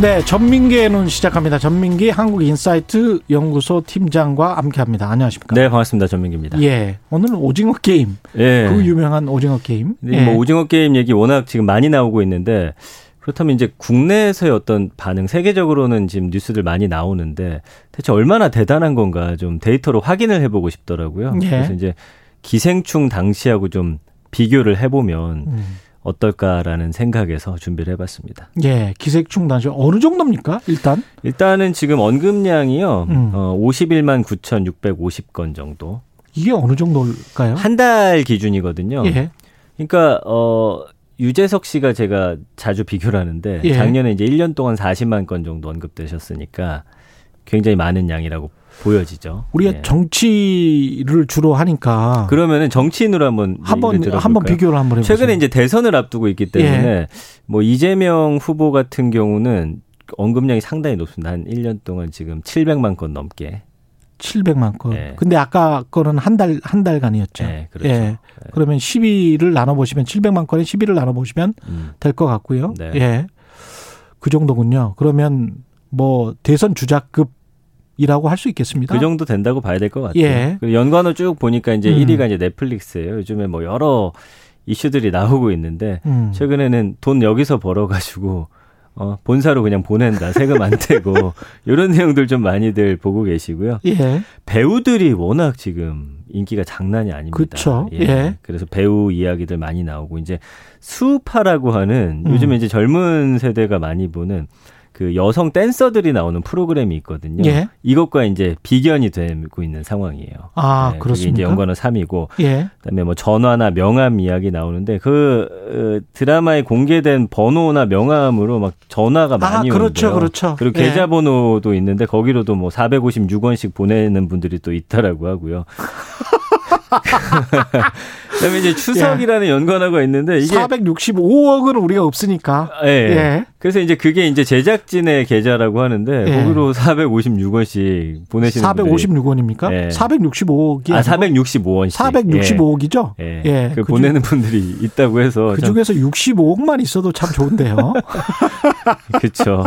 네, 전민기의 눈 시작합니다. 전민기 한국인사이트 연구소 팀장과 함께합니다. 안녕하십니까? 네, 반갑습니다. 전민기입니다. 예, 오늘은 오징어 게임. 예. 그 유명한 오징어 게임. 네, 예. 뭐 오징어 게임 얘기 워낙 지금 많이 나오고 있는데 그렇다면 이제 국내에서의 어떤 반응, 세계적으로는 지금 뉴스들 많이 나오는데 대체 얼마나 대단한 건가 좀 데이터로 확인을 해보고 싶더라고요. 예. 그래서 이제 기생충 당시하고 좀 비교를 해보면 음. 어떨까라는 생각에서 준비를 해봤습니다. 예, 기생충 당시 어느 정도입니까? 일단 일단은 지금 언급량이요, 음. 어, 51만 9,650건 정도. 이게 어느 정도일까요? 한 달 기준이거든요. 예, 그러니까 어 유재석 씨가 제가 자주 비교를 하는데 예. 작년에 이제 1년 동안 40만 건 정도 언급되셨으니까 굉장히 많은 양이라고 보여지죠. 우리가 예. 정치를 주로 하니까 그러면은 정치인으로 한번 한번 한번? 비교를 한번 해보세요. 최근에 이제 대선을 앞두고 있기 때문에 뭐 이재명 후보 같은 경우는 언급량이 상당히 높습니다. 한 1년 동안 지금 700만 건 넘게. 700만 건. 예. 근데 아까 거는 한 달 한 달간이었죠. 예, 그렇죠. 예. 그러면 12를 나눠 보시면 700만 건에 12를 나눠 보시면 음. 될것 같고요. 네. 예. 그 정도군요. 그러면 뭐 대선 주자급 이라고 할 수 있겠습니다. 그 정도 된다고 봐야 될 것 같아요. 예. 연관어 쭉 보니까 이제 음. 1위가 이제 넷플릭스예요. 요즘에 뭐 여러 이슈들이 나오고 있는데 음. 최근에는 돈 여기서 벌어가지고 어, 본사로 그냥 보낸다. 세금 안 떼고 이런 내용들 좀 많이들 보고 계시고요. 예. 배우들이 워낙 지금 인기가 장난이 아닙니다. 그쵸. 예. 그래서 배우 이야기들 많이 나오고 이제 수파라고 하는 음. 요즘에 이제 젊은 세대가 많이 보는 그 여성 댄서들이 나오는 프로그램이 있거든요. 예. 이것과 이제 비견이 되고 있는 상황이에요. 아, 네, 그렇습니까? 이제 연관어 3이고 예. 그다음에 뭐 전화나 명함 이야기 나오는데 그 어, 드라마에 공개된 번호나 명함으로 막 전화가 많이 아, 그렇죠. 오는데요. 그렇죠. 그리고 예. 계좌번호도 있는데 거기로도 뭐 456원씩 보내는 분들이 또 있다라고 하고요. 그다음에 이제 추석이라는 연관어가 있는데 이게 465억은 우리가 없으니까. 예. 예. 그래서 이제 그게 이제 제작진의 계좌라고 하는데 예. 거기로 456원씩 보내시는 분들이 456원입니까? 예. 465억이 아 465원씩 465억이죠? 예. 예. 그 그 보내는 분들이 있다고 해서 그참 중에서 65억만 있어도 참 좋은데요. 그렇죠.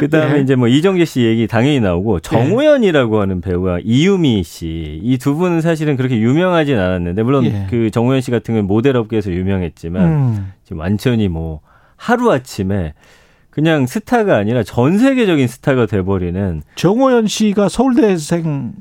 그다음에 예. 이제 뭐 이정재 씨 얘기 당연히 나오고 정우현이라고 하는 배우와 이유미 씨 이 두 분은 사실은 그렇게 유명하진 않았는데 물론 예. 그 정우현 씨 같은 경우는 모델 업계에서 유명했지만 음. 지금 완전히 뭐 하루 아침에 그냥 스타가 아니라 전 세계적인 스타가 돼버리는 정호연 씨가 서울대생이었나요?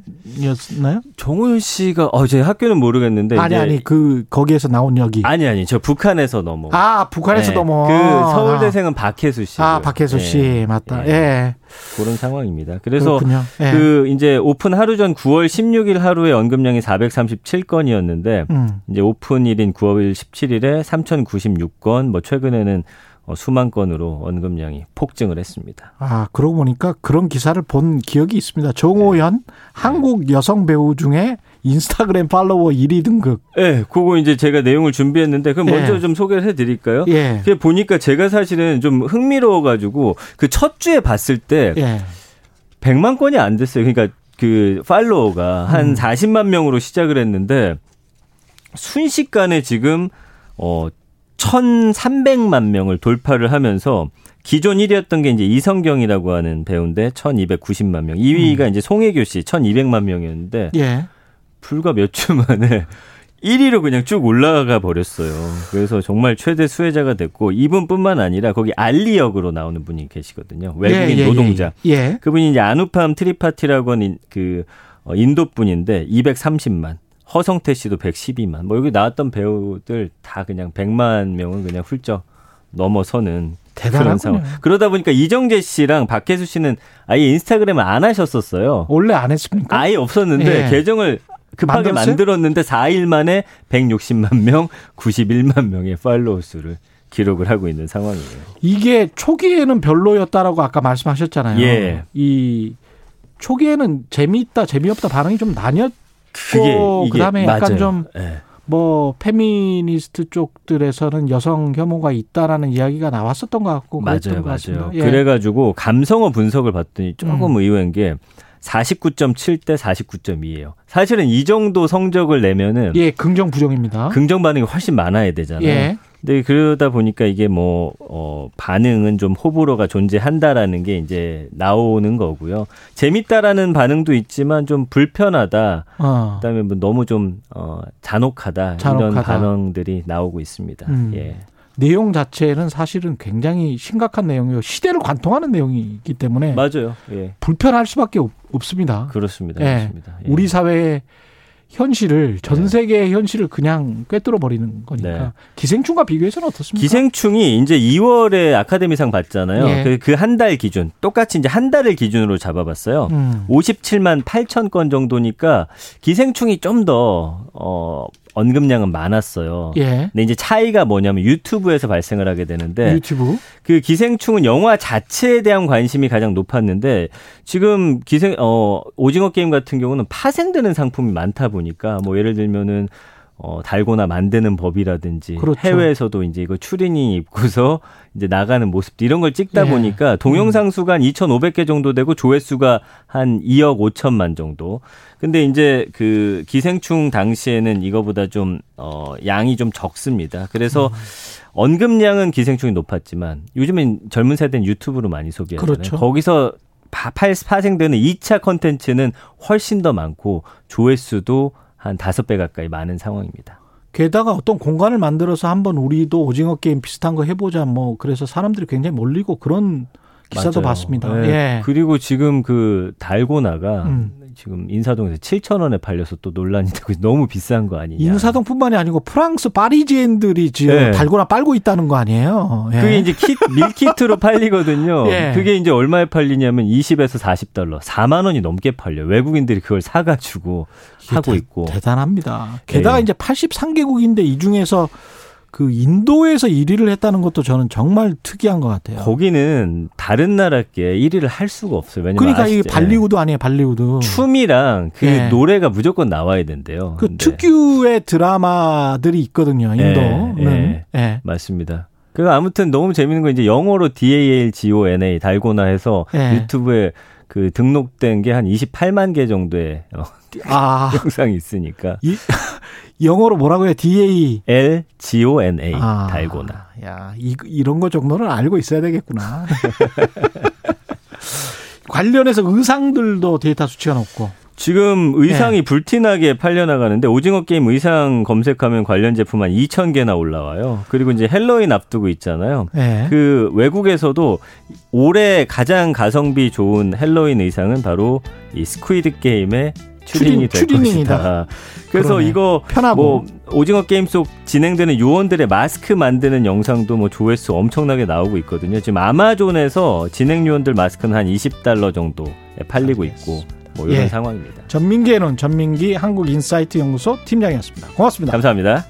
정우현 씨가 어제 학교는 모르겠는데 아니 아니 그 거기에서 나온 역이 아니 아니 저 북한에서 넘어 아 북한에서 네. 넘어 그 서울대생은 박혜수 씨아 박혜수 씨 맞다 예, 그런 상황입니다. 그래서 그렇군요 예. 그 이제 오픈 하루 전 9월 16일 하루에 언급량이 437건이었는데 음. 이제 오픈일인 9월 17일에 3,096건, 뭐 최근에는 어, 수만 건으로 언급량이 폭증을 했습니다. 아 그러고 보니까 그런 기사를 본 기억이 있습니다 정호연 네. 한국 여성 배우 중에 인스타그램 팔로워 1위 등급 예, 네, 그거 이제 제가 내용을 준비했는데 그럼 예. 먼저 좀 소개를 해 드릴까요? 예. 그게 보니까 제가 사실은 좀 흥미로워 가지고 그 첫 주에 봤을 때 예. 100만 건이 안 됐어요. 그러니까 그 팔로워가 한 음. 40만 명으로 시작을 했는데 순식간에 지금 어 1,300만 명을 돌파를 하면서 기존 1위였던 게 이제 이성경이라고 하는 배우인데 1,290만 명. 2위가 이제 송혜교 씨 1,200만 명이었는데 예. 불과 몇 주 만에 1위로 그냥 쭉 올라가 버렸어요. 그래서 정말 최대 수혜자가 됐고 이분뿐만 아니라 거기 알리 역으로 나오는 분이 계시거든요. 외국인 예, 예, 노동자. 예. 예. 그분이 이제 아누팜 트리파티라고 하는 그 어, 인도 분인데 230만. 허성태 씨도 112만. 뭐 여기 나왔던 배우들 다 그냥 100만 명은 그냥 훌쩍 넘어서는 대단하군요. 상황. 그러다 보니까 이정재 씨랑 박혜수 씨는 아예 인스타그램을 안 하셨었어요. 원래 안 했습니까? 아예 없었는데 예. 계정을 급하게 만들었어요? 만들었는데 4일 만에 160만 명, 91만 명의 팔로워 수를 기록을 하고 있는 상황이에요. 이게 초기에는 별로였다라고 아까 말씀하셨잖아요. 예. 이 초기에는 재미있다, 재미없다 반응이 좀 나뉘었고 그게 이게 그다음에 약간 맞아요. 좀 예. 뭐 페미니스트 쪽들에서는 여성 혐오가 있다라는 이야기가 나왔었던 것 같고 맞아요, 맞아요. 예. 그래가지고 감성어 분석을 봤더니 조금 음. 의외인 게 49.7대 49.2예요. 사실은 이 정도 성적을 내면은 예, 긍정 부정입니다. 긍정 반응이 훨씬 많아야 되잖아요. 예. 근데 그러다 보니까 이게 뭐, 어, 반응은 좀 호불호가 존재한다라는 게 이제 나오는 거고요. 재밌다라는 반응도 있지만 좀 불편하다. 어. 그 다음에 뭐 너무 좀, 어, 잔혹하다. 잔혹하다. 이런 반응들이 나오고 있습니다. 음. 예. 내용 자체는 사실은 굉장히 심각한 내용이고 시대를 관통하는 내용이기 때문에 맞아요. 예. 불편할 수밖에 없, 습니다 그렇습니다. 예. 그렇습니다. 예. 우리 사회의 현실을 전 네. 세계의 현실을 그냥 꿰뚫어 버리는 거니까 네. 기생충과 비교해서는 어떻습니까? 기생충이 이제 2월에 아카데미상 받잖아요. 예. 그한 달 기준 똑같이 이제 한 달을 기준으로 잡아봤어요. 음. 57만 8천 건 정도니까 기생충이 좀더 어, 언급량은 많았어요. 예. 근데 이제 차이가 뭐냐면 유튜브에서 발생을 하게 되는데 유튜브 그 기생충은 영화 자체에 대한 관심이 가장 높았는데 지금 기생 어 오징어 게임 같은 경우는 파생되는 상품이 많다 보니까 뭐 예를 들면은 어, 달고나 만드는 법이라든지 그렇죠. 해외에서도 이제 이거 추리닝 입고서 이제 나가는 모습 이런 걸 찍다 예. 보니까 동영상 수가 한 2,500개 정도 되고 조회수가 한 2억 5천만 정도. 근데 이제 그 기생충 당시에는 이거보다 좀 어, 양이 좀 적습니다. 그래서 음. 언급량은 기생충이 높았지만 요즘엔 젊은 세대는 유튜브로 많이 소비하잖아요. 그렇죠. 거기서 파생되는 2차 컨텐츠는 훨씬 더 많고 조회수도 한 다섯 배 가까이 많은 상황입니다. 게다가 어떤 공간을 만들어서 한번 우리도 오징어 게임 비슷한 거 해보자 뭐 그래서 사람들이 굉장히 몰리고 그런 기사도 맞아요. 봤습니다. 네. 예. 그리고 지금 그 달고나가 음. 지금 인사동에서 7천 원에 팔려서 또 논란이 되고 너무 비싼 거 아니냐. 인사동뿐만이 아니고 프랑스 파리지엔들이 지금 네. 달고나 빨고 있다는 거 아니에요. 예. 그게 이제 킷 밀키트로 팔리거든요. 예. 그게 이제 얼마에 팔리냐면 20에서 40달러, 4만 원이 넘게 팔려. 외국인들이 그걸 사가지고 하고 대, 있고. 대단합니다. 게다가 네. 이제 83개국인데 이 중에서 그 인도에서 1위를 했다는 것도 저는 정말 특이한 것 같아요. 거기는 다른 나라께 1위를 할 수가 없어요. 왜냐면 그러니까 아시죠? 이게 발리우드 아니에요, 발리우드. 춤이랑 그 네. 노래가 무조건 나와야 된대요. 그 근데. 특유의 드라마들이 있거든요, 인도는. 네, 네. 네. 맞습니다. 그 아무튼 너무 재밌는 건 이제 영어로 DALGONA 달고나 해서 네. 유튜브에 그 등록된 게 한 28만 개 정도의 어, 아. 영상이 있으니까. 이, 영어로 뭐라고요? DA L G O N A 아, 달고나. 야, 이, 이런 거 정도는 알고 있어야 되겠구나. 관련해서 의상들도 데이터 수치가 높고. 지금 의상이 네. 불티나게 팔려나가는데 오징어 게임 의상 검색하면 관련 제품 한 2천 개나 올라와요. 그리고 이제 헬로윈 앞두고 있잖아요. 네. 그 외국에서도 올해 가장 가성비 좋은 헬로윈 의상은 바로 이 Squid Game의 추링이 될 추리닝이다. 것이다. 그래서 그러네. 이거 편하고. 뭐 오징어 게임 속 진행되는 요원들의 마스크 만드는 영상도 뭐 조회수 엄청나게 나오고 있거든요. 지금 아마존에서 진행 요원들 마스크는 한 20달러 정도에 팔리고 있고 뭐 이런 예. 상황입니다. 전민기의 논 전민기 한국인사이트 연구소 팀장이었습니다. 고맙습니다. 감사합니다.